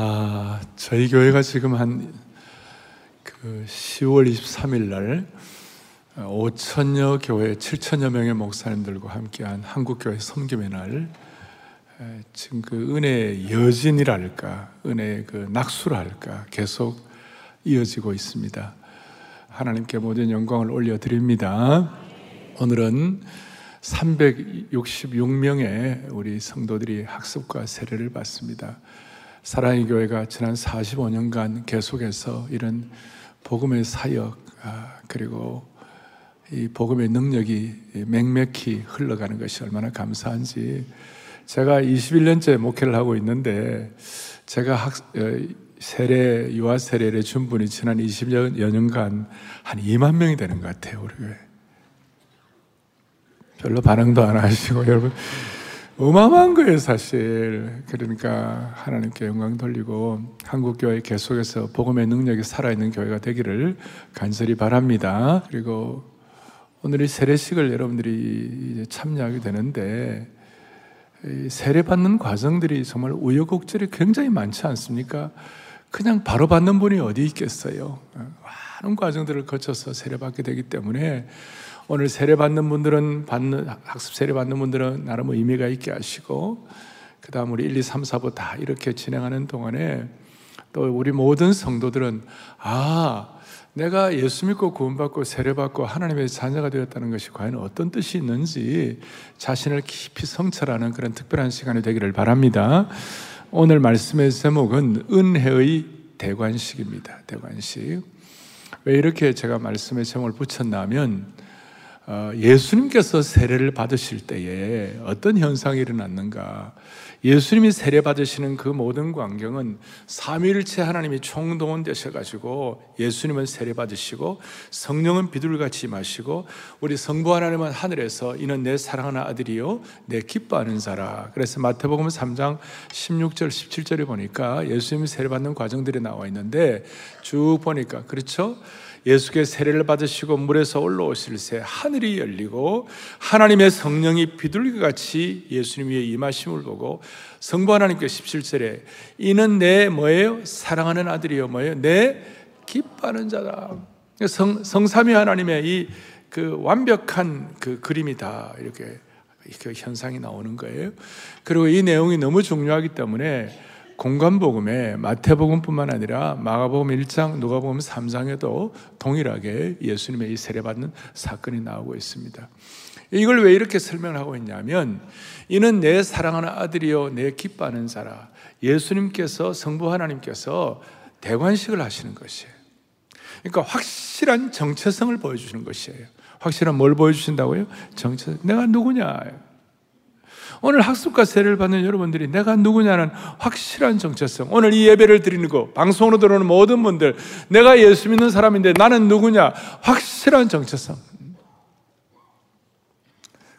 아, 저희 교회가 지금 한 그 10월 23일 날 5천여 교회 7천여 명의 목사님들과 함께한 한국교회 섬김의 날 지금 그 은혜의 여진이랄까 은혜의 그 낙수랄까 계속 이어지고 있습니다. 하나님께 모든 영광을 올려드립니다. 오늘은 366명의 우리 성도들이 학습과 세례를 받습니다. 사랑의 교회가 지난 45년간 계속해서 이런 복음의 사역 아, 그리고 이 복음의 능력이 맹맥히 흘러가는 것이 얼마나 감사한지 제가 21년째 목회를 하고 있는데 제가 학, 어, 세례 유아 세례를 준 분이 지난 20여 년간 한 2만 명이 되는 것 같아요 우리 교회. 별로 반응도 안 하시고 여러분 어마어마한 거예요, 사실. 그러니까 하나님께 영광 돌리고 한국 교회 계속해서 복음의 능력이 살아있는 교회가 되기를 간절히 바랍니다. 그리고 오늘 이 세례식을 여러분들이 참여하게 되는데 세례 받는 과정들이 정말 우여곡절이 굉장히 많지 않습니까? 그냥 바로 받는 분이 어디 있겠어요? 많은 과정들을 거쳐서 세례 받게 되기 때문에 오늘 세례 받는 분들은 받는 학습 세례 받는 분들은 나름 의미가 있게 하시고 그다음 우리 1, 2, 3, 4부 다 이렇게 진행하는 동안에 또 우리 모든 성도들은 아 내가 예수 믿고 구원받고 세례받고 하나님의 자녀가 되었다는 것이 과연 어떤 뜻이 있는지 자신을 깊이 성찰하는 그런 특별한 시간이 되기를 바랍니다. 오늘 말씀의 제목은 은혜의 대관식입니다. 대관식. 왜 이렇게 제가 말씀의 제목을 붙였냐면 어, 예수님께서 세례를 받으실 때에 어떤 현상이 일어났는가? 예수님이 세례 받으시는 그 모든 광경은 삼위일체 하나님이 총동원되셔 가지고 예수님은 세례 받으시고 성령은 비둘같이 마시고 우리 성부 하나님은 하늘에서 이는 내 사랑하는 아들이요 내 기뻐하는 자라. 그래서 마태복음 3장 16절 17절에 보니까 예수님이 세례 받는 과정들이 나와 있는데 쭉 보니까 그렇죠? 예수께 세례를 받으시고 물에서 올라오실 새 하늘이 열리고 하나님의 성령이 비둘기 같이 예수님 위에 임하심을 보고 성부 하나님께 17절에 이는 내 뭐예요? 사랑하는 아들이요 뭐예요? 내 기뻐하는 자다. 성, 성삼위 하나님의 이 그 완벽한 그 그림이 다 이렇게 그 현상이 나오는 거예요. 그리고 이 내용이 너무 중요하기 때문에 공간복음에 마태복음뿐만 아니라 마가복음 1장, 누가복음 3장에도 동일하게 예수님의 이 세례받는 사건이 나오고 있습니다. 이걸 왜 이렇게 설명하고 있냐면 이는 내 사랑하는 아들이요 내 기뻐하는 자라. 예수님께서 성부 하나님께서 대관식을 하시는 것이에요. 그러니까 확실한 정체성을 보여주시는 것이에요. 확실한 뭘 보여주신다고요? 정체. 내가 누구냐? 오늘 학습과 세례를 받는 여러분들이 내가 누구냐는 확실한 정체성. 오늘 이 예배를 드리는 거, 방송으로 들어오는 모든 분들, 내가 예수 믿는 사람인데 나는 누구냐? 확실한 정체성.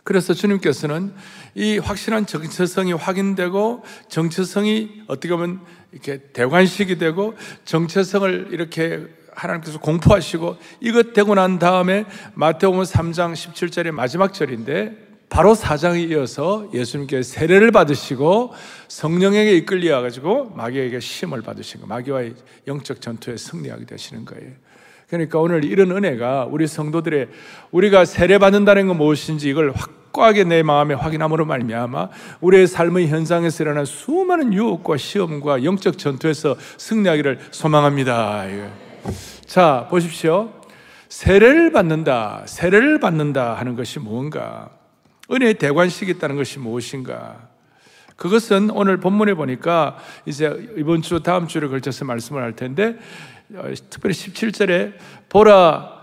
그래서 주님께서는 이 확실한 정체성이 확인되고 정체성이 어떻게 보면 이렇게 대관식이 되고 정체성을 이렇게 하나님께서 공포하시고 이것 되고 난 다음에 마태복음 3장 17절의 마지막 절인데 바로 사장에 이어서 예수님께 세례를 받으시고 성령에게 이끌려 가지고 마귀에게 시험을 받으신 거, 마귀와의 영적 전투에 승리하게 되시는 거예요. 그러니까 오늘 이런 은혜가 우리 성도들의 우리가 세례 받는다는 건 무엇인지 이걸 확고하게 내 마음에 확인함으로 말미암아 우리의 삶의 현장에서 일어난 수많은 유혹과 시험과 영적 전투에서 승리하기를 소망합니다. 자, 보십시오. 세례를 받는다, 세례를 받는다 하는 것이 무언가? 은혜의 대관식이 있다는 것이 무엇인가? 그것은 오늘 본문에 보니까 이제 이번 주 다음 주를 걸쳐서 말씀을 할 텐데 어, 특별히 17절에 보라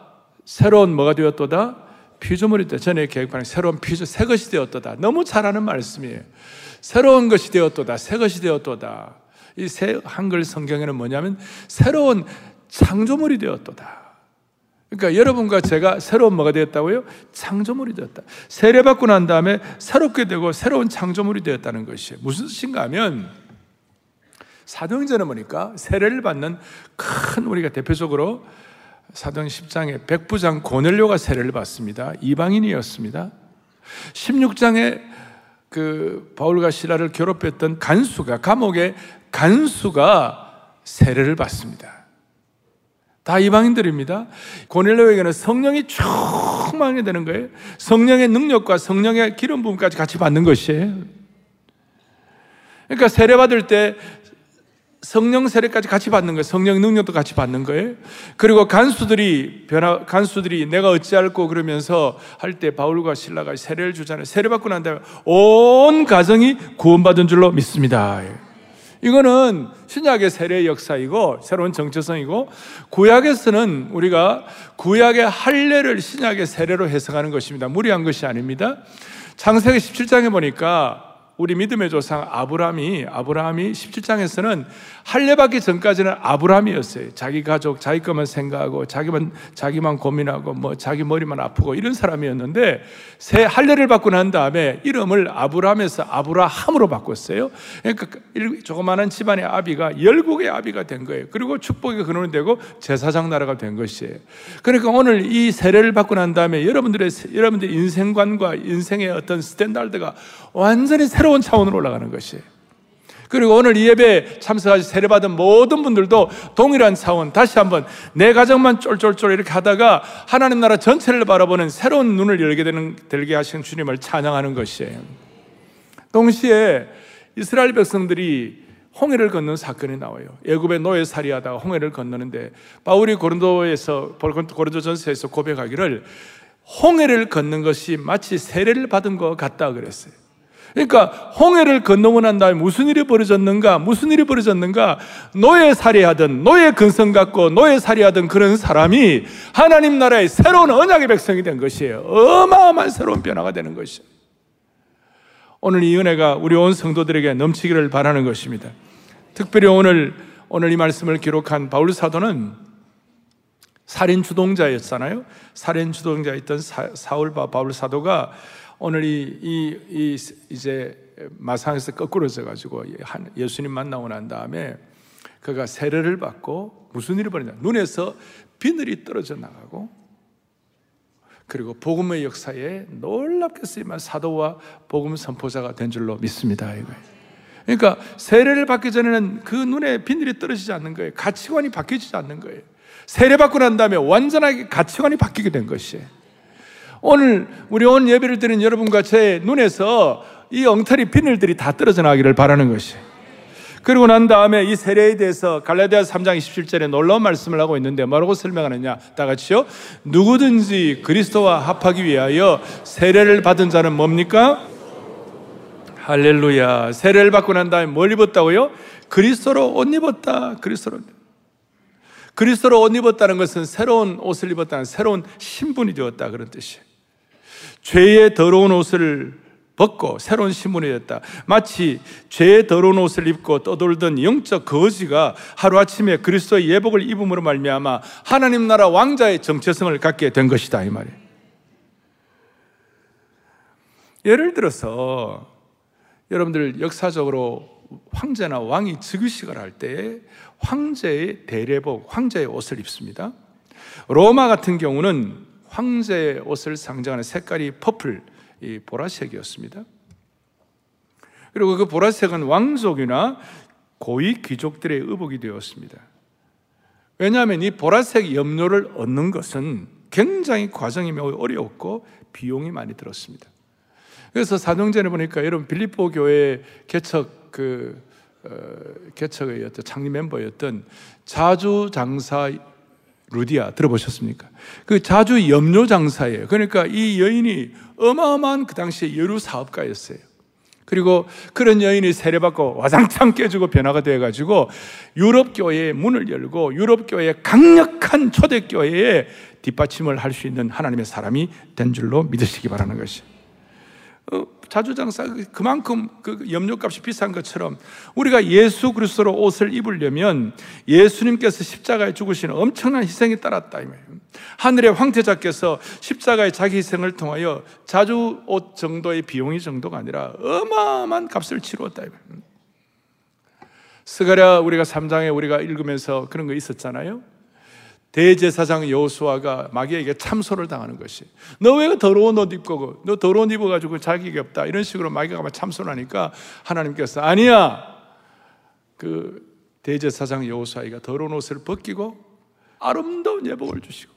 새로운 뭐가 되었도다? 피조물이 되 전에 계획하는 새로운 피조 새 것이 되었도다. 너무 잘하는 말씀이에요. 새로운 것이 되었도다. 새 것이 되었도다. 이 새 한글 성경에는 뭐냐면 새로운 창조물이 되었도다 그러니까 여러분과 제가 새로운 뭐가 되었다고요? 창조물이 되었다. 세례받고 난 다음에 새롭게 되고 새로운 창조물이 되었다는 것이에요. 무슨 뜻인가 하면 사도행전에 보니까 세례를 받는 큰 우리가 대표적으로 사도행 10장에 백부장 고넬료가 세례를 받습니다. 이방인이었습니다. 16장에 그 바울과 시라를 괴롭혔던 간수가 감옥의 간수가 세례를 받습니다. 다 이방인들입니다. 고넬료에게는 성령이 충만하게 되는 거예요. 성령의 능력과 성령의 기름 부음까지 같이 받는 것이에요. 그러니까 세례 받을 때 성령 세례까지 같이 받는 거예요. 성령 능력도 같이 받는 거예요. 그리고 간수들이 변화 간수들이 내가 어찌할고 그러면서 할 때 바울과 신라가 세례를 주잖아요. 세례 받고 난 다음에 온 가정이 구원받은 줄로 믿습니다. 이거는 신약의 세례 역사이고 새로운 정체성이고 구약에서는 우리가 구약의 할례를 신약의 세례로 해석하는 것입니다. 무리한 것이 아닙니다. 창세기 17장에 보니까 우리 믿음의 조상 아브라함이 아브라함이 17장에서는 할례 받기 전까지는 아브라함이었어요. 자기 가족, 자기 것만 생각하고 자기만 자기만 고민하고 뭐 자기 머리만 아프고 이런 사람이었는데 새 할례를 받고 난 다음에 이름을 아브라함에서 아브라함으로 바꿨어요. 그러니까 조그마한 집안의 아비가 열국의 아비가 된 거예요. 그리고 축복의 근원이 되고 제사장 나라가 된 것이에요. 그러니까 오늘 이 세례를 받고 난 다음에 여러분들의 여러분들의 인생관과 인생의 어떤 스탠다드가 완전히 새로 새로운 차원으로 올라가는 것이에요. 그리고 오늘 이 예배 참석하시고 세례받은 모든 분들도 동일한 차원, 다시 한번 내 가정만 쫄쫄쫄 이렇게 하다가 하나님 나라 전체를 바라보는 새로운 눈을 열게 되는, 들게 하신 주님을 찬양하는 것이에요. 동시에 이스라엘 백성들이 홍해를 건는 사건이 나와요. 애굽의 노예살이 하다가 홍해를 건너는데 바울이 고린도에서 고린도전서에서 고백하기를 홍해를 걷는 것이 마치 세례를 받은 것 같다 그랬어요. 그러니까 홍해를 건너고 난 다음에 무슨 일이 벌어졌는가? 무슨 일이 벌어졌는가? 노예 살이하던 노예 근성 갖고 노예 살이하던 그런 사람이 하나님 나라의 새로운 언약의 백성이 된 것이에요. 어마어마한 새로운 변화가 되는 것이에요. 오늘 이 은혜가 우리 온 성도들에게 넘치기를 바라는 것입니다. 특별히 오늘 오늘 이 말씀을 기록한 바울 사도는 살인 주동자였잖아요. 살인 주동자였던 사울 바울 사도가 오늘 이, 이, 이 이제 마상에서 거꾸로 져 가지고 예수님 만나고 난 다음에 그가 세례를 받고 무슨 일이 벌어냐 눈에서 비늘이 떨어져 나가고 그리고 복음의 역사에 놀랍게 쓰임한 사도와 복음 선포자가 된 줄로 믿습니다. 그러니까 세례를 받기 전에는 그 눈에 비늘이 떨어지지 않는 거예요. 가치관이 바뀌지 않는 거예요. 세례 받고 난 다음에 완전하게 가치관이 바뀌게 된 것이에요. 오늘 우리 온 예배를 드린 여러분과 제 눈에서 이 엉터리 비늘들이 다 떨어져 나기를 바라는 것이. 그리고 난 다음에 이 세례에 대해서 갈라디아 3장 27절에 놀라운 말씀을 하고 있는데 뭐라고 설명하느냐? 다 같이요. 누구든지 그리스도와 합하기 위하여 세례를 받은 자는 뭡니까? 할렐루야. 세례를 받고 난 다음에 뭘 입었다고요? 그리스도로 옷 입었다. 그리스도로. 그리스도로 옷 입었다는 것은 새로운 옷을 입었다는 새로운 신분이 되었다. 그런 뜻이에요. 죄의 더러운 옷을 벗고 새로운 신분이 됐다. 마치 죄의 더러운 옷을 입고 떠돌던 영적 거지가 하루아침에 그리스도의 예복을 입음으로 말미암아 하나님 나라 왕자의 정체성을 갖게 된 것이다 이 말이에요. 예를 들어서 여러분들 역사적으로 황제나 왕이 즉위식을 할 때 황제의 대례복, 황제의 옷을 입습니다. 로마 같은 경우는 황제의 옷을 상징하는 색깔이 퍼플, 이 보라색이었습니다. 그리고 그 보라색은 왕족이나 고위 귀족들의 의복이 되었습니다. 왜냐하면 이 보라색 염료를 얻는 것은 굉장히 과정이 매우 어려웠고 비용이 많이 들었습니다. 그래서 사도전에 보니까 여러분 빌립보 교회 개척 그 어, 개척의 어떤 창립 멤버였던 자주 장사 루디아 들어보셨습니까? 그 자주 염료 장사예요. 그러니까 이 여인이 어마어마한 그 당시에 여류 사업가였어요. 그리고 그런 여인이 세례받고 와장창 깨지고 변화가 되어가지고 유럽 교회의 문을 열고 유럽 교회의 강력한 초대 교회에 뒷받침을 할 수 있는 하나님의 사람이 된 줄로 믿으시기 바라는 것이. 어, 자주장사 그만큼 그 염료값이 비싼 것처럼 우리가 예수 그리스도로 옷을 입으려면 예수님께서 십자가에 죽으시는 엄청난 희생이 따랐다 하늘의 황태자께서 십자가의 자기 희생을 통하여 자주 옷 정도의 비용이 정도가 아니라 어마어마한 값을 치루었다 스가랴 우리가 3장에 우리가 읽으면서 그런 거 있었잖아요. 대제사장 여호수아가 마귀에게 참소를 당하는 것이 너 왜 더러운 옷 입고 너 더러운 입어가지고 자격이 없다 이런 식으로 마귀가 막 참소를 하니까 하나님께서 아니야 그 대제사장 여호수아가 더러운 옷을 벗기고 아름다운 예복을 주시고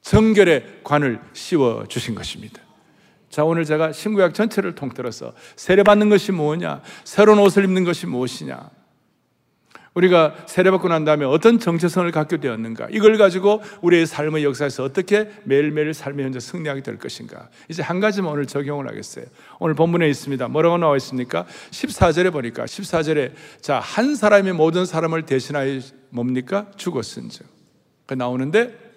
정결의 관을 씌워 주신 것입니다. 자, 오늘 제가 신구약 전체를 통틀어서 세례받는 것이 뭐냐? 새로운 옷을 입는 것이 무엇이냐? 우리가 세례받고 난 다음에 어떤 정체성을 갖게 되었는가? 이걸 가지고 우리의 삶의 역사에서 어떻게 매일매일 삶의 현재 승리하게 될 것인가? 이제 한 가지만 오늘 적용을 하겠어요. 오늘 본문에 있습니다. 뭐라고 나와 있습니까? 14절에 보니까 14절에 자, 한 사람이 모든 사람을 대신하여 뭡니까? 죽었은즉. 그 나오는데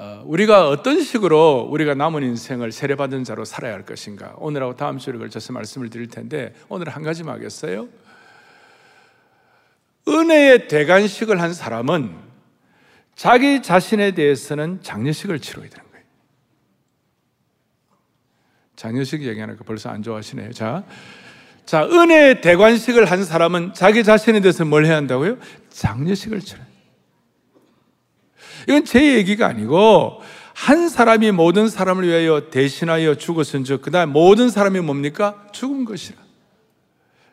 어, 우리가 어떤 식으로 우리가 남은 인생을 세례받은 자로 살아야 할 것인가? 오늘하고 다음 주를 걸쳐서 말씀을 드릴 텐데 오늘 한 가지만 하겠어요. 은혜의 대관식을 한 사람은 자기 자신에 대해서는 장례식을 치러야 되는 거예요. 장례식 얘기하니까 벌써 안 좋아하시네요. 자, 자, 은혜의 대관식을 한 사람은 자기 자신에 대해서 뭘 해야 한다고요? 장례식을 치러요. 이건 제 얘기가 아니고 한 사람이 모든 사람을 위하여 대신하여 죽었은 즉 그다음 모든 사람이 뭡니까? 죽은 것이라.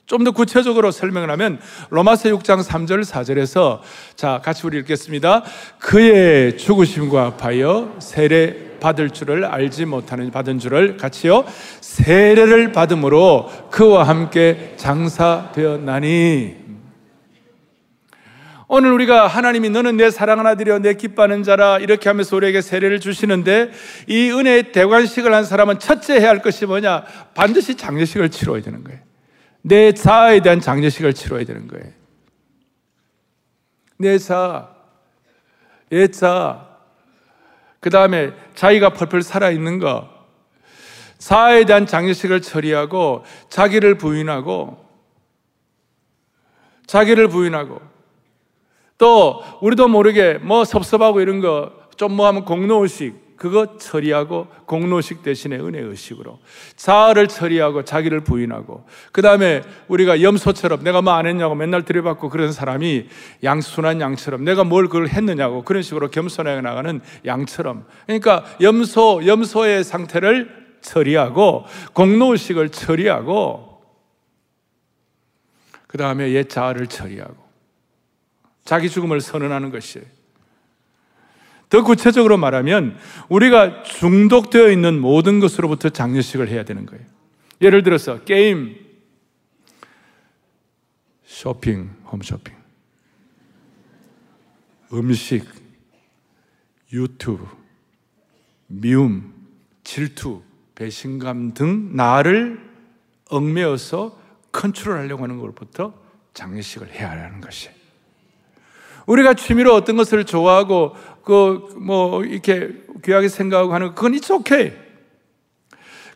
좀 더 구체적으로 설명을 하면 로마서 6장 3절 4절에서 자 같이 우리 읽겠습니다. 그의 죽으심과 합하여 세례 받을 줄을 알지 못하는 받은 줄을 같이요 세례를 받음으로 그와 함께 장사되었나니 오늘 우리가 하나님이 너는 내 사랑하는 아들이여 내 기뻐하는 자라 이렇게 하면서 우리에게 세례를 주시는데 이 은혜의 대관식을 한 사람은 첫째 해야 할 것이 뭐냐? 반드시 장례식을 치러야 되는 거예요. 내 자아에 대한 장례식을 치러야 되는 거예요. 내 자, 내 자, 그 다음에 자기가 펄펄 살아있는 거, 자아에 대한 장례식을 처리하고 자기를 부인하고 자기를 부인하고 또 우리도 모르게 뭐 섭섭하고 이런 거 좀 뭐 하면 공로의식 그거 처리하고 공로식 대신에 은혜의식으로 자아를 처리하고 자기를 부인하고 그 다음에 우리가 염소처럼 내가 뭐 안 했냐고 맨날 들여받고 그런 사람이 양순한 양처럼 내가 뭘 그걸 했느냐고 그런 식으로 겸손하게 나가는 양처럼 그러니까 염소 염소의 상태를 처리하고 공로의식을 처리하고 그 다음에 옛 자아를 처리하고 자기 죽음을 선언하는 것이에요. 더 구체적으로 말하면 우리가 중독되어 있는 모든 것으로부터 장례식을 해야 되는 거예요. 예를 들어서 게임, 쇼핑, 홈쇼핑, 음식, 유튜브, 미움, 질투, 배신감 등 나를 얽매어서 컨트롤하려고 하는 것부터 장례식을 해야 하는 것이에요. 우리가 취미로 어떤 것을 좋아하고 그 뭐 이렇게 귀하게 생각하고 하는 그건 it's okay.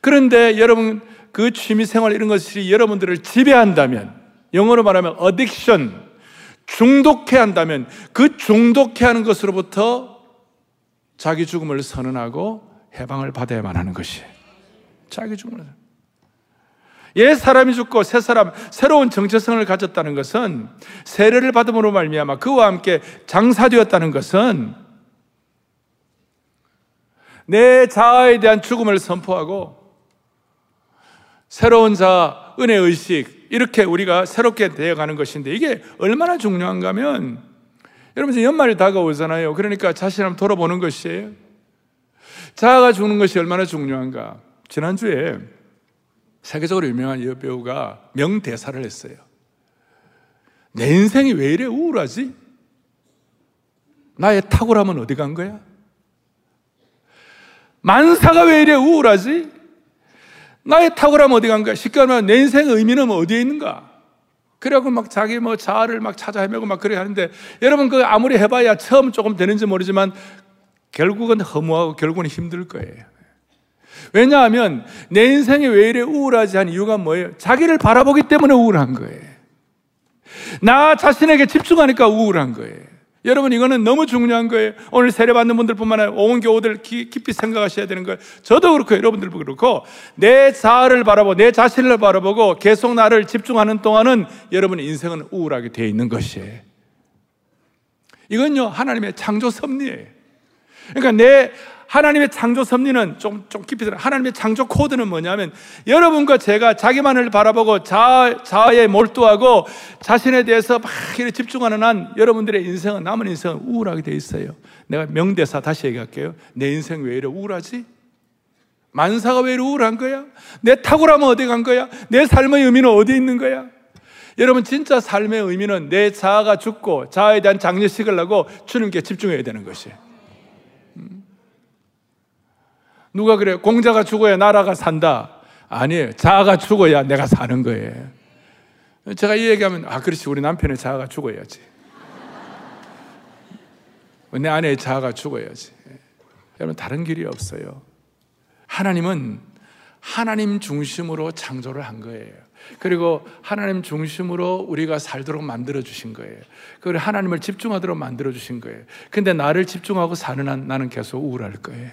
그런데 여러분 그 취미 생활 이런 것이 여러분들을 지배한다면 영어로 말하면 addiction 중독해 한다면 그 중독해 하는 것으로부터 자기 죽음을 선언하고 해방을 받아야만 하는 것이 자기 죽음을 옛 사람이 죽고 새 사람 새로운 정체성을 가졌다는 것은 세례를 받음으로 말미암아 그와 함께 장사되었다는 것은 내 자아에 대한 죽음을 선포하고 새로운 자 은혜 의식 이렇게 우리가 새롭게 되어가는 것인데 이게 얼마나 중요한가 하면 여러분 연말이 다가오잖아요. 그러니까 자신 한번 돌아보는 것이에요. 자아가 죽는 것이 얼마나 중요한가. 지난주에 세계적으로 유명한 여배우가 명대사를 했어요. 내 인생이 왜 이래 우울하지? 나의 탁월함은 어디 간 거야? 만사가 왜 이래 우울하지? 나의 탁월함 어디 간 거야? 쉽게 말하면 내 인생의 의미는 어디에 있는가? 그래갖고 막 자기 뭐 자아를 막 찾아 헤매고 막 그래 하는데 여러분 그 아무리 해봐야 처음 조금 되는지 모르지만 결국은 허무하고 결국은 힘들 거예요. 왜냐하면 내 인생이 왜 이래 우울하지 한 이유가 뭐예요? 자기를 바라보기 때문에 우울한 거예요. 나 자신에게 집중하니까 우울한 거예요. 여러분 이거는 너무 중요한 거예요. 오늘 세례 받는 분들뿐만 아니라 온 교우들 깊이 생각하셔야 되는 거예요. 저도 그렇고 여러분들도 그렇고 내 자아를 바라보고 내 자신을 바라보고 계속 나를 집중하는 동안은 여러분 인생은 우울하게 되어 있는 것이에요. 이건요, 하나님의 창조 섭리예요. 그러니까 내 하나님의 창조 섭리는 좀, 좀 깊이 들어. 하나님의 창조 코드는 뭐냐면 여러분과 제가 자기만을 바라보고 자, 자아에 몰두하고 자신에 대해서 막 이렇게 집중하는 한 여러분들의 인생은, 남은 인생은 우울하게 돼 있어요. 내가 명대사 다시 얘기할게요. 내 인생 왜 이래 우울하지? 만사가 왜 이래 우울한 거야? 내 탁월함은 어디 간 거야? 내 삶의 의미는 어디 있는 거야? 여러분 진짜 삶의 의미는 내 자아가 죽고 자아에 대한 장례식을 하고 주님께 집중해야 되는 것이에요. 누가 그래? 공자가 죽어야 나라가 산다. 아니에요. 자아가 죽어야 내가 사는 거예요. 제가 이 얘기하면, 아, 그렇지. 우리 남편의 자아가 죽어야지. 내 아내의 자아가 죽어야지. 여러분, 다른 길이 없어요. 하나님은 하나님 중심으로 창조를 한 거예요. 그리고 하나님 중심으로 우리가 살도록 만들어 주신 거예요. 그리고 하나님을 집중하도록 만들어 주신 거예요. 근데 나를 집중하고 사는 한 나는 계속 우울할 거예요.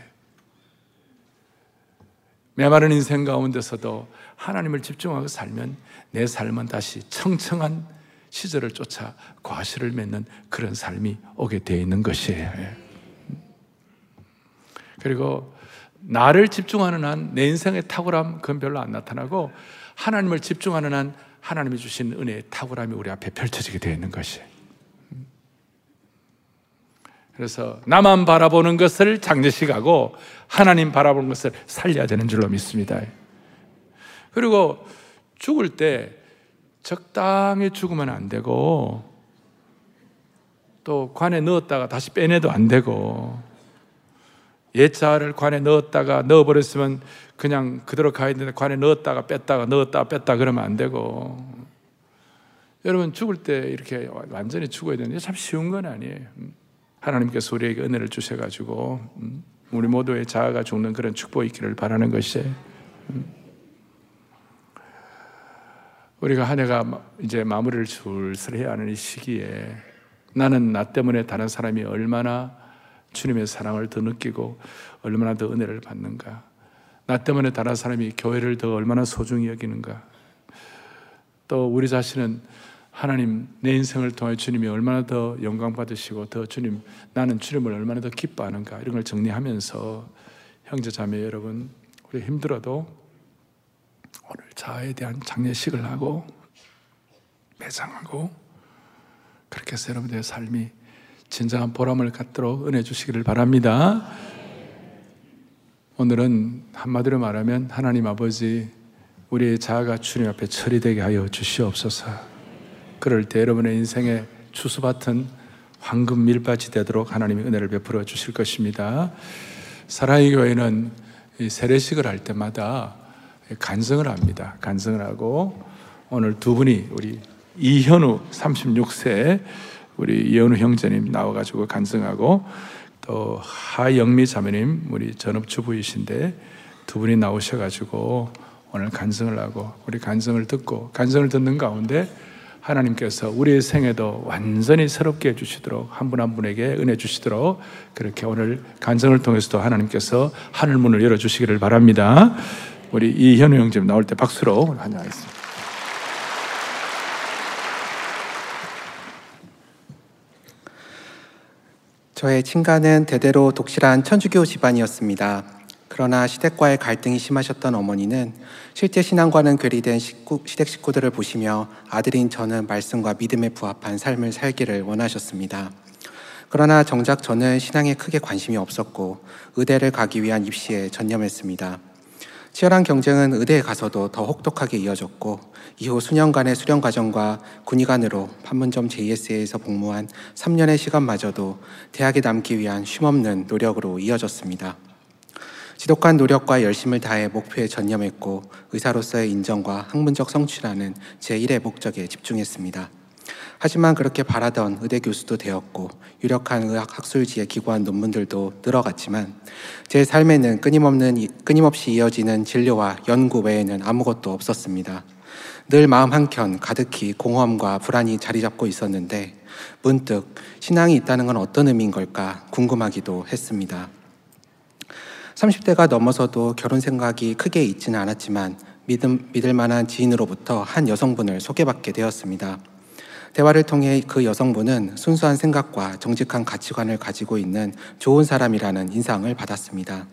메마른 인생 가운데서도 하나님을 집중하고 살면 내 삶은 다시 청청한 시절을 쫓아 과실을 맺는 그런 삶이 오게 되어 있는 것이에요. 예. 그리고 나를 집중하는 한 내 인생의 탁월함 그건 별로 안 나타나고 하나님을 집중하는 한 하나님이 주신 은혜의 탁월함이 우리 앞에 펼쳐지게 되어 있는 것이에요. 그래서 나만 바라보는 것을 장례식하고 하나님 바라보는 것을 살려야 되는 줄로 믿습니다. 그리고 죽을 때 적당히 죽으면 안 되고 또 관에 넣었다가 다시 빼내도 안 되고 옛자를 관에 넣었다가 넣어버렸으면 그냥 그대로 가야 되는데 관에 넣었다가 뺐다가 넣었다가 뺐다 그러면 안 되고 여러분 죽을 때 이렇게 완전히 죽어야 되는데 참 쉬운 건 아니에요. 하나님께서 우리에게 은혜를 주셔가지고 음, 우리 모두의 자아가 죽는 그런 축복이 있기를 바라는 것이에요. 음. 우리가 한 해가 이제 마무리를 줄슬 해야 하는 이 시기에 나는 나 때문에 다른 사람이 얼마나 주님의 사랑을 더 느끼고 얼마나 더 은혜를 받는가. 나 때문에 다른 사람이 교회를 더 얼마나 소중히 여기는가. 또 우리 자신은 하나님 내 인생을 통해 주님이 얼마나 더 영광 받으시고 더 주님 나는 주님을 얼마나 더 기뻐하는가 이런 걸 정리하면서 형제 자매 여러분 우리 힘들어도 오늘 자아에 대한 장례식을 하고 매장하고 그렇게 해서 여러분들의 삶이 진정한 보람을 갖도록 은혜 주시기를 바랍니다. 오늘은 한마디로 말하면 하나님 아버지 우리의 자아가 주님 앞에 처리되게 하여 주시옵소서. 그럴 때 여러분의 인생에 추수밭은 황금 밀밭이 되도록 하나님이 은혜를 베풀어 주실 것입니다. 사랑의 교회는 세례식을 할 때마다 간성을 합니다. 간성을 하고 오늘 두 분이 우리 이현우 36세 우리 이현우 형제님 나와가지고 간성하고 또 하영미 자매님 우리 전업주부이신데 두 분이 나오셔가지고 오늘 간성을 하고 우리 간성을 듣고 간성을 듣는 가운데 하나님께서 우리의 생애도 완전히 새롭게 해주시도록 한 분한 한 분에게 은혜 주시도록 그렇게 오늘 간증을 통해서도 하나님께서 하늘 문을 열어주시기를 바랍니다. 우리 이현우 형제 나올 때 박수로 환영하겠습니다. 저의 친가는 대대로 독실한 천주교 집안이었습니다. 그러나 시댁과의 갈등이 심하셨던 어머니는 실제 신앙과는 괴리된 식구, 시댁 식구들을 보시며 아들인 저는 말씀과 믿음에 부합한 삶을 살기를 원하셨습니다. 그러나 정작 저는 신앙에 크게 관심이 없었고 의대를 가기 위한 입시에 전념했습니다. 치열한 경쟁은 의대에 가서도 더 혹독하게 이어졌고 이후 수년간의 수련 과정과 군의관으로 판문점 JSA에서 복무한 3년의 시간마저도 대학에 남기 위한 쉼없는 노력으로 이어졌습니다. 지독한 노력과 열심을 다해 목표에 전념했고 의사로서의 인정과 학문적 성취라는 제1의 목적에 집중했습니다. 하지만 그렇게 바라던 의대 교수도 되었고 유력한 의학 학술지에 기고한 논문들도 늘어갔지만 제 삶에는 끊임없는 끊임없이 이어지는 진료와 연구 외에는 아무것도 없었습니다. 늘 마음 한켠 가득히 공허함과 불안이 자리 잡고 있었는데 문득 신앙이 있다는 건 어떤 의미인 걸까 궁금하기도 했습니다. 30대가 넘어서도 결혼 생각이 크게 있지는 않았지만 믿음, 믿을 만한 지인으로부터 한 여성분을 소개받게 되었습니다. 대화를 통해 그 여성분은 순수한 생각과 정직한 가치관을 가지고 있는 좋은 사람이라는 인상을 받았습니다.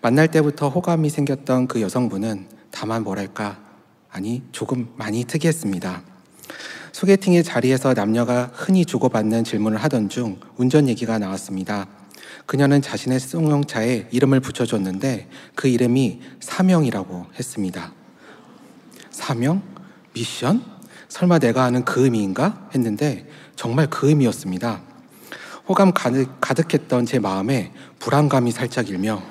만날 때부터 호감이 생겼던 그 여성분은 다만 뭐랄까, 아니, 조금 많이 특이했습니다. 소개팅의 자리에서 남녀가 흔히 주고받는 질문을 하던 중 운전 얘기가 나왔습니다. 그녀는 자신의 쌍용차에 이름을 붙여줬는데 그 이름이 사명이라고 했습니다. 사명? 미션? 설마 내가 아는 그 의미인가? 했는데 정말 그 의미였습니다. 호감 가득, 가득했던 제 마음에 불안감이 살짝 일며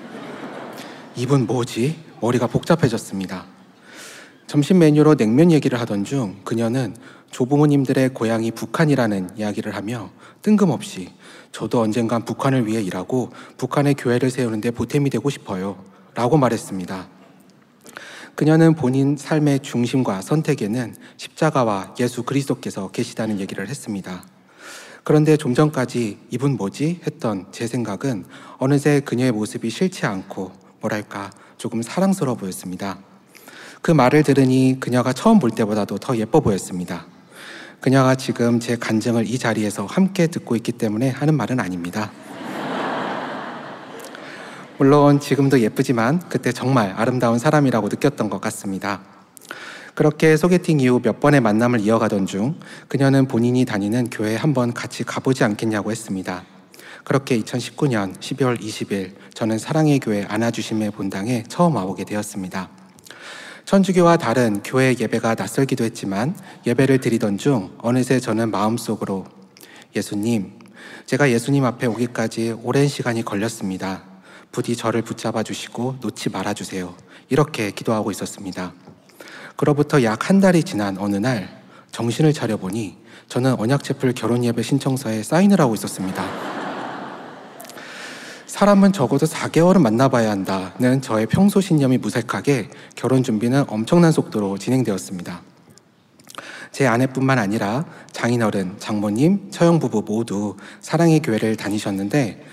이분 뭐지? 머리가 복잡해졌습니다. 점심 메뉴로 냉면 얘기를 하던 중 그녀는 조부모님들의 고향이 북한이라는 이야기를 하며 뜬금없이 저도 언젠간 북한을 위해 일하고 북한의 교회를 세우는데 보탬이 되고 싶어요. 라고 말했습니다. 그녀는 본인 삶의 중심과 선택에는 십자가와 예수 그리스도께서 계시다는 얘기를 했습니다. 그런데 좀 전까지 이분 뭐지? 했던 제 생각은 어느새 그녀의 모습이 싫지 않고 뭐랄까 조금 사랑스러워 보였습니다. 그 말을 들으니 그녀가 처음 볼 때보다도 더 예뻐 보였습니다. 그녀가 지금 제 간증을 이 자리에서 함께 듣고 있기 때문에 하는 말은 아닙니다. 물론 지금도 예쁘지만 그때 정말 아름다운 사람이라고 느꼈던 것 같습니다. 그렇게 소개팅 이후 몇 번의 만남을 이어가던 중 그녀는 본인이 다니는 교회에 한번 같이 가보지 않겠냐고 했습니다. 그렇게 2019년 12월 20일 저는 사랑의 교회 안아주심의 본당에 처음 와보게 되었습니다. 천주교와 다른 교회 예배가 낯설기도 했지만 예배를 드리던 중 어느새 저는 마음속으로 예수님, 제가 예수님 앞에 오기까지 오랜 시간이 걸렸습니다. 부디 저를 붙잡아 주시고 놓지 말아 주세요. 이렇게 기도하고 있었습니다. 그로부터 약 한 달이 지난 어느 날 정신을 차려보니 저는 언약체풀 결혼 예배 신청서에 사인을 하고 있었습니다. 사람은 적어도 4개월은 만나봐야 한다는 저의 평소 신념이 무색하게 결혼 준비는 엄청난 속도로 진행되었습니다. 제 아내뿐만 아니라 장인어른, 장모님, 처형 부부 모두 사랑의 교회를 다니셨는데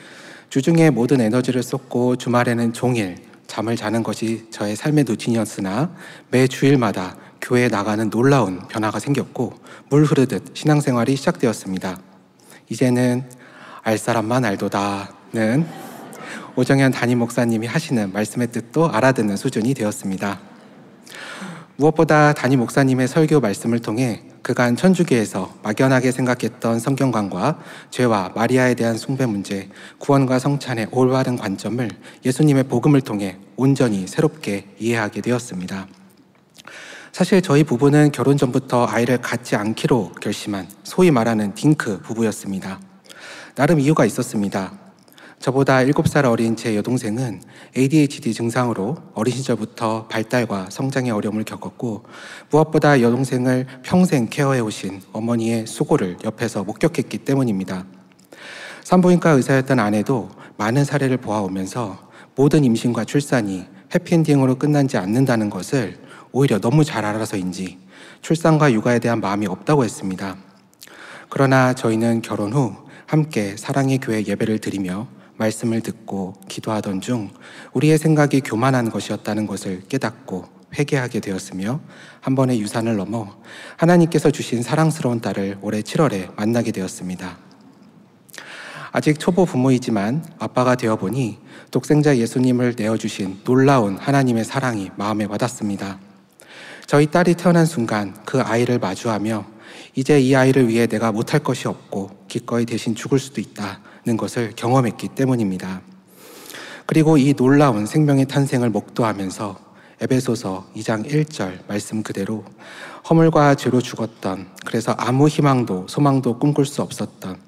주중에 모든 에너지를 쏟고 주말에는 종일 잠을 자는 것이 저의 삶의 루틴이었으나 매 주일마다 교회에 나가는 놀라운 변화가 생겼고 물 흐르듯 신앙생활이 시작되었습니다. 이제는 알 사람만 알도다는 오정현 담임 목사님이 하시는 말씀의 뜻도 알아듣는 수준이 되었습니다. 무엇보다 담임 목사님의 설교 말씀을 통해 그간 천주교에서 막연하게 생각했던 성경관과 죄와 마리아에 대한 숭배 문제, 구원과 성찬의 올바른 관점을 예수님의 복음을 통해 온전히 새롭게 이해하게 되었습니다. 사실 저희 부부는 결혼 전부터 아이를 갖지 않기로 결심한 소위 말하는 딩크 부부였습니다. 나름 이유가 있었습니다. 저보다 7살 어린 제 여동생은 ADHD 증상으로 어린 시절부터 발달과 성장의 어려움을 겪었고 무엇보다 여동생을 평생 케어해 오신 어머니의 수고를 옆에서 목격했기 때문입니다. 산부인과 의사였던 아내도 많은 사례를 보아오면서 모든 임신과 출산이 해피엔딩으로 끝나지 않는다는 것을 오히려 너무 잘 알아서인지 출산과 육아에 대한 마음이 없다고 했습니다. 그러나 저희는 결혼 후 함께 사랑의 교회 예배를 드리며 말씀을 듣고 기도하던 중 우리의 생각이 교만한 것이었다는 것을 깨닫고 회개하게 되었으며 한 번의 유산을 넘어 하나님께서 주신 사랑스러운 딸을 올해 7월에 만나게 되었습니다. 아직 초보 부모이지만 아빠가 되어 보니 독생자 예수님을 내어주신 놀라운 하나님의 사랑이 마음에 와닿습니다. 저희 딸이 태어난 순간 그 아이를 마주하며 이제 이 아이를 위해 내가 못할 것이 없고 기꺼이 대신 죽을 수도 있다. 는 것을 경험했기 때문입니다. 그리고 이 놀라운 생명의 탄생을 목도하면서 에베소서 2장 1절 말씀 그대로 허물과 죄로 죽었던 그래서 아무 희망도 소망도 꿈꿀 수 없었던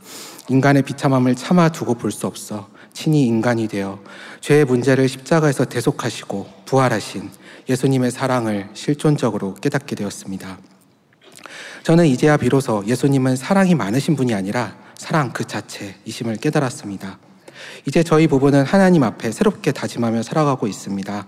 인간의 비참함을 참아 두고 볼 수 없어 친히 인간이 되어 죄의 문제를 십자가에서 대속하시고 부활하신 예수님의 사랑을 실존적으로 깨닫게 되었습니다. 저는 이제야 비로소 예수님은 사랑이 많으신 분이 아니라 사랑 그 자체이심을 깨달았습니다. 이제 저희 부부는 하나님 앞에 새롭게 다짐하며 살아가고 있습니다.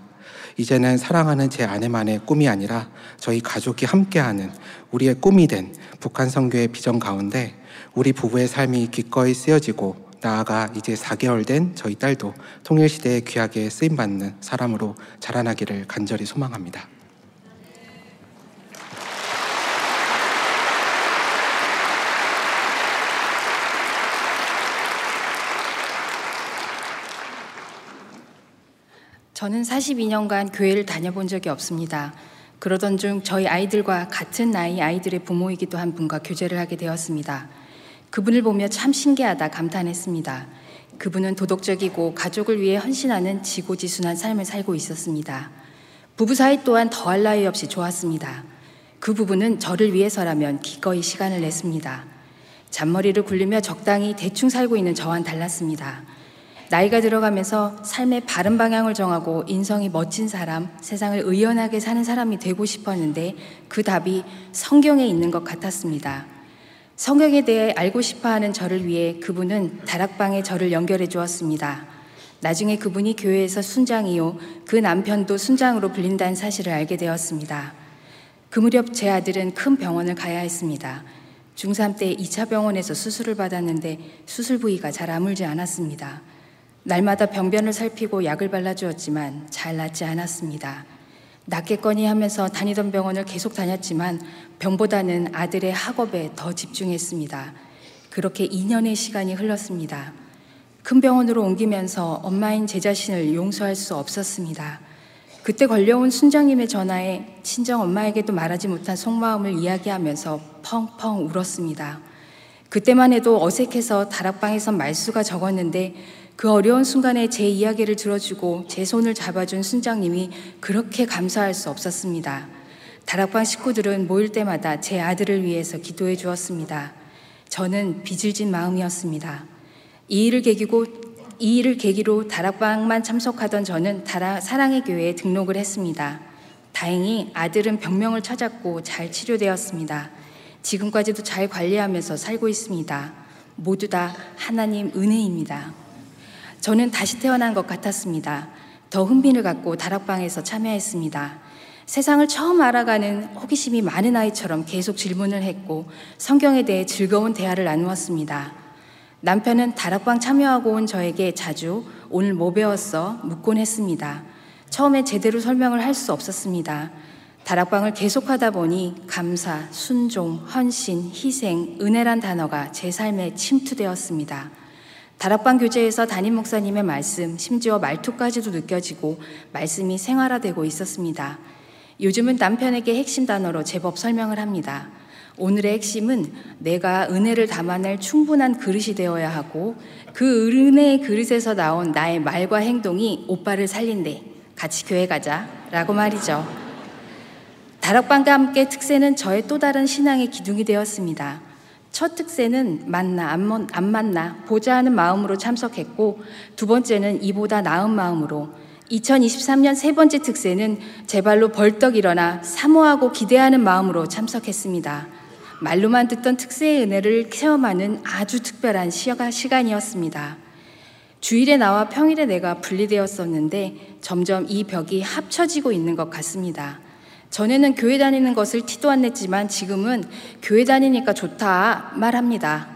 이제는 사랑하는 제 아내만의 꿈이 아니라 저희 가족이 함께하는 우리의 꿈이 된 북한 선교의 비전 가운데 우리 부부의 삶이 기꺼이 쓰여지고 나아가 이제 4개월 된 저희 딸도 통일시대에 귀하게 쓰임받는 사람으로 자라나기를 간절히 소망합니다. 저는 42년간 교회를 다녀본 적이 없습니다. 그러던 중 저희 아이들과 같은 나이 아이들의 부모이기도 한 분과 교제를 하게 되었습니다. 그분을 보며 참 신기하다 감탄했습니다. 그분은 도덕적이고 가족을 위해 헌신하는 지고지순한 삶을 살고 있었습니다. 부부 사이 또한 더할 나위 없이 좋았습니다. 그 부부는 저를 위해서라면 기꺼이 시간을 냈습니다. 잔머리를 굴리며 적당히 대충 살고 있는 저와는 달랐습니다. 나이가 들어가면서 삶의 바른 방향을 정하고 인성이 멋진 사람, 세상을 의연하게 사는 사람이 되고 싶었는데 그 답이 성경에 있는 것 같았습니다. 성경에 대해 알고 싶어 하는 저를 위해 그분은 다락방에 저를 연결해 주었습니다. 나중에 그분이 교회에서 순장이요, 그 남편도 순장으로 불린다는 사실을 알게 되었습니다. 그 무렵 제 아들은 큰 병원을 가야 했습니다. 중3 때 2차 병원에서 수술을 받았는데 수술 부위가 잘 아물지 않았습니다. 날마다 병변을 살피고 약을 발라주었지만 잘 낫지 않았습니다. 낫겠거니 하면서 다니던 병원을 계속 다녔지만 병보다는 아들의 학업에 더 집중했습니다. 그렇게 2년의 시간이 흘렀습니다. 큰 병원으로 옮기면서 엄마인 제 자신을 용서할 수 없었습니다. 그때 걸려온 순장님의 전화에 친정 엄마에게도 말하지 못한 속마음을 이야기하면서 펑펑 울었습니다. 그때만 해도 어색해서 다락방에선 말수가 적었는데 그 어려운 순간에 제 이야기를 들어주고 제 손을 잡아준 순장님이 그렇게 감사할 수 없었습니다. 다락방 식구들은 모일 때마다 제 아들을 위해서 기도해 주었습니다. 저는 빚을 진 마음이었습니다. 이 일을 계기고 이 일을 계기로 다락방만 참석하던 저는 다라, 사랑의 교회에 등록을 했습니다. 다행히 아들은 병명을 찾았고 잘 치료되었습니다. 지금까지도 잘 관리하면서 살고 있습니다. 모두 다 하나님 은혜입니다. 저는 다시 태어난 것 같았습니다. 더 흥미를 갖고 다락방에서 참여했습니다. 세상을 처음 알아가는 호기심이 많은 아이처럼 계속 질문을 했고 성경에 대해 즐거운 대화를 나누었습니다. 남편은 다락방 참여하고 온 저에게 자주 오늘 뭐 배웠어? 묻곤 했습니다. 처음에 제대로 설명을 할 수 없었습니다. 다락방을 계속하다 보니 감사, 순종, 헌신, 희생, 은혜란 단어가 제 삶에 침투되었습니다. 다락방 교제에서 담임 목사님의 말씀, 심지어 말투까지도 느껴지고 말씀이 생활화되고 있었습니다. 요즘은 남편에게 핵심 단어로 제법 설명을 합니다. 오늘의 핵심은 내가 은혜를 담아낼 충분한 그릇이 되어야 하고 그 은혜의 그릇에서 나온 나의 말과 행동이 오빠를 살린대. 같이 교회 가자. 라고 말이죠. 다락방과 함께 특세는 저의 또 다른 신앙의 기둥이 되었습니다. 첫 특세는 만나, 안, 안 만나, 보자 하는 마음으로 참석했고, 두 번째는 이보다 나은 마음으로, 2023년 세 번째 특세는 제 발로 벌떡 일어나 사모하고 기대하는 마음으로 참석했습니다. 말로만 듣던 특세의 은혜를 체험하는 아주 특별한 시간이었습니다. 주일에 나와 평일에 내가 분리되었었는데 점점 이 벽이 합쳐지고 있는 것 같습니다. 전에는 교회 다니는 것을 티도 안 냈지만 지금은 교회 다니니까 좋다 말합니다.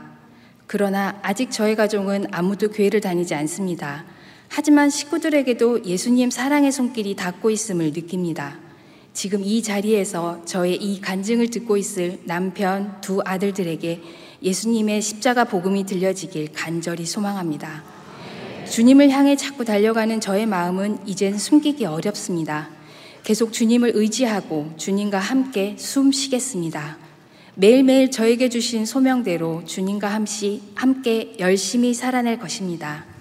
그러나 아직 저희 가족은 아무도 교회를 다니지 않습니다. 하지만 식구들에게도 예수님 사랑의 손길이 닿고 있음을 느낍니다. 지금 이 자리에서 저의 이 간증을 듣고 있을 남편 두 아들들에게 예수님의 십자가 복음이 들려지길 간절히 소망합니다. 주님을 향해 자꾸 달려가는 저의 마음은 이젠 숨기기 어렵습니다. 계속 주님을 의지하고 주님과 함께 숨 쉬겠습니다. 매일매일 저에게 주신 소명대로 주님과 함께 열심히 살아낼 것입니다.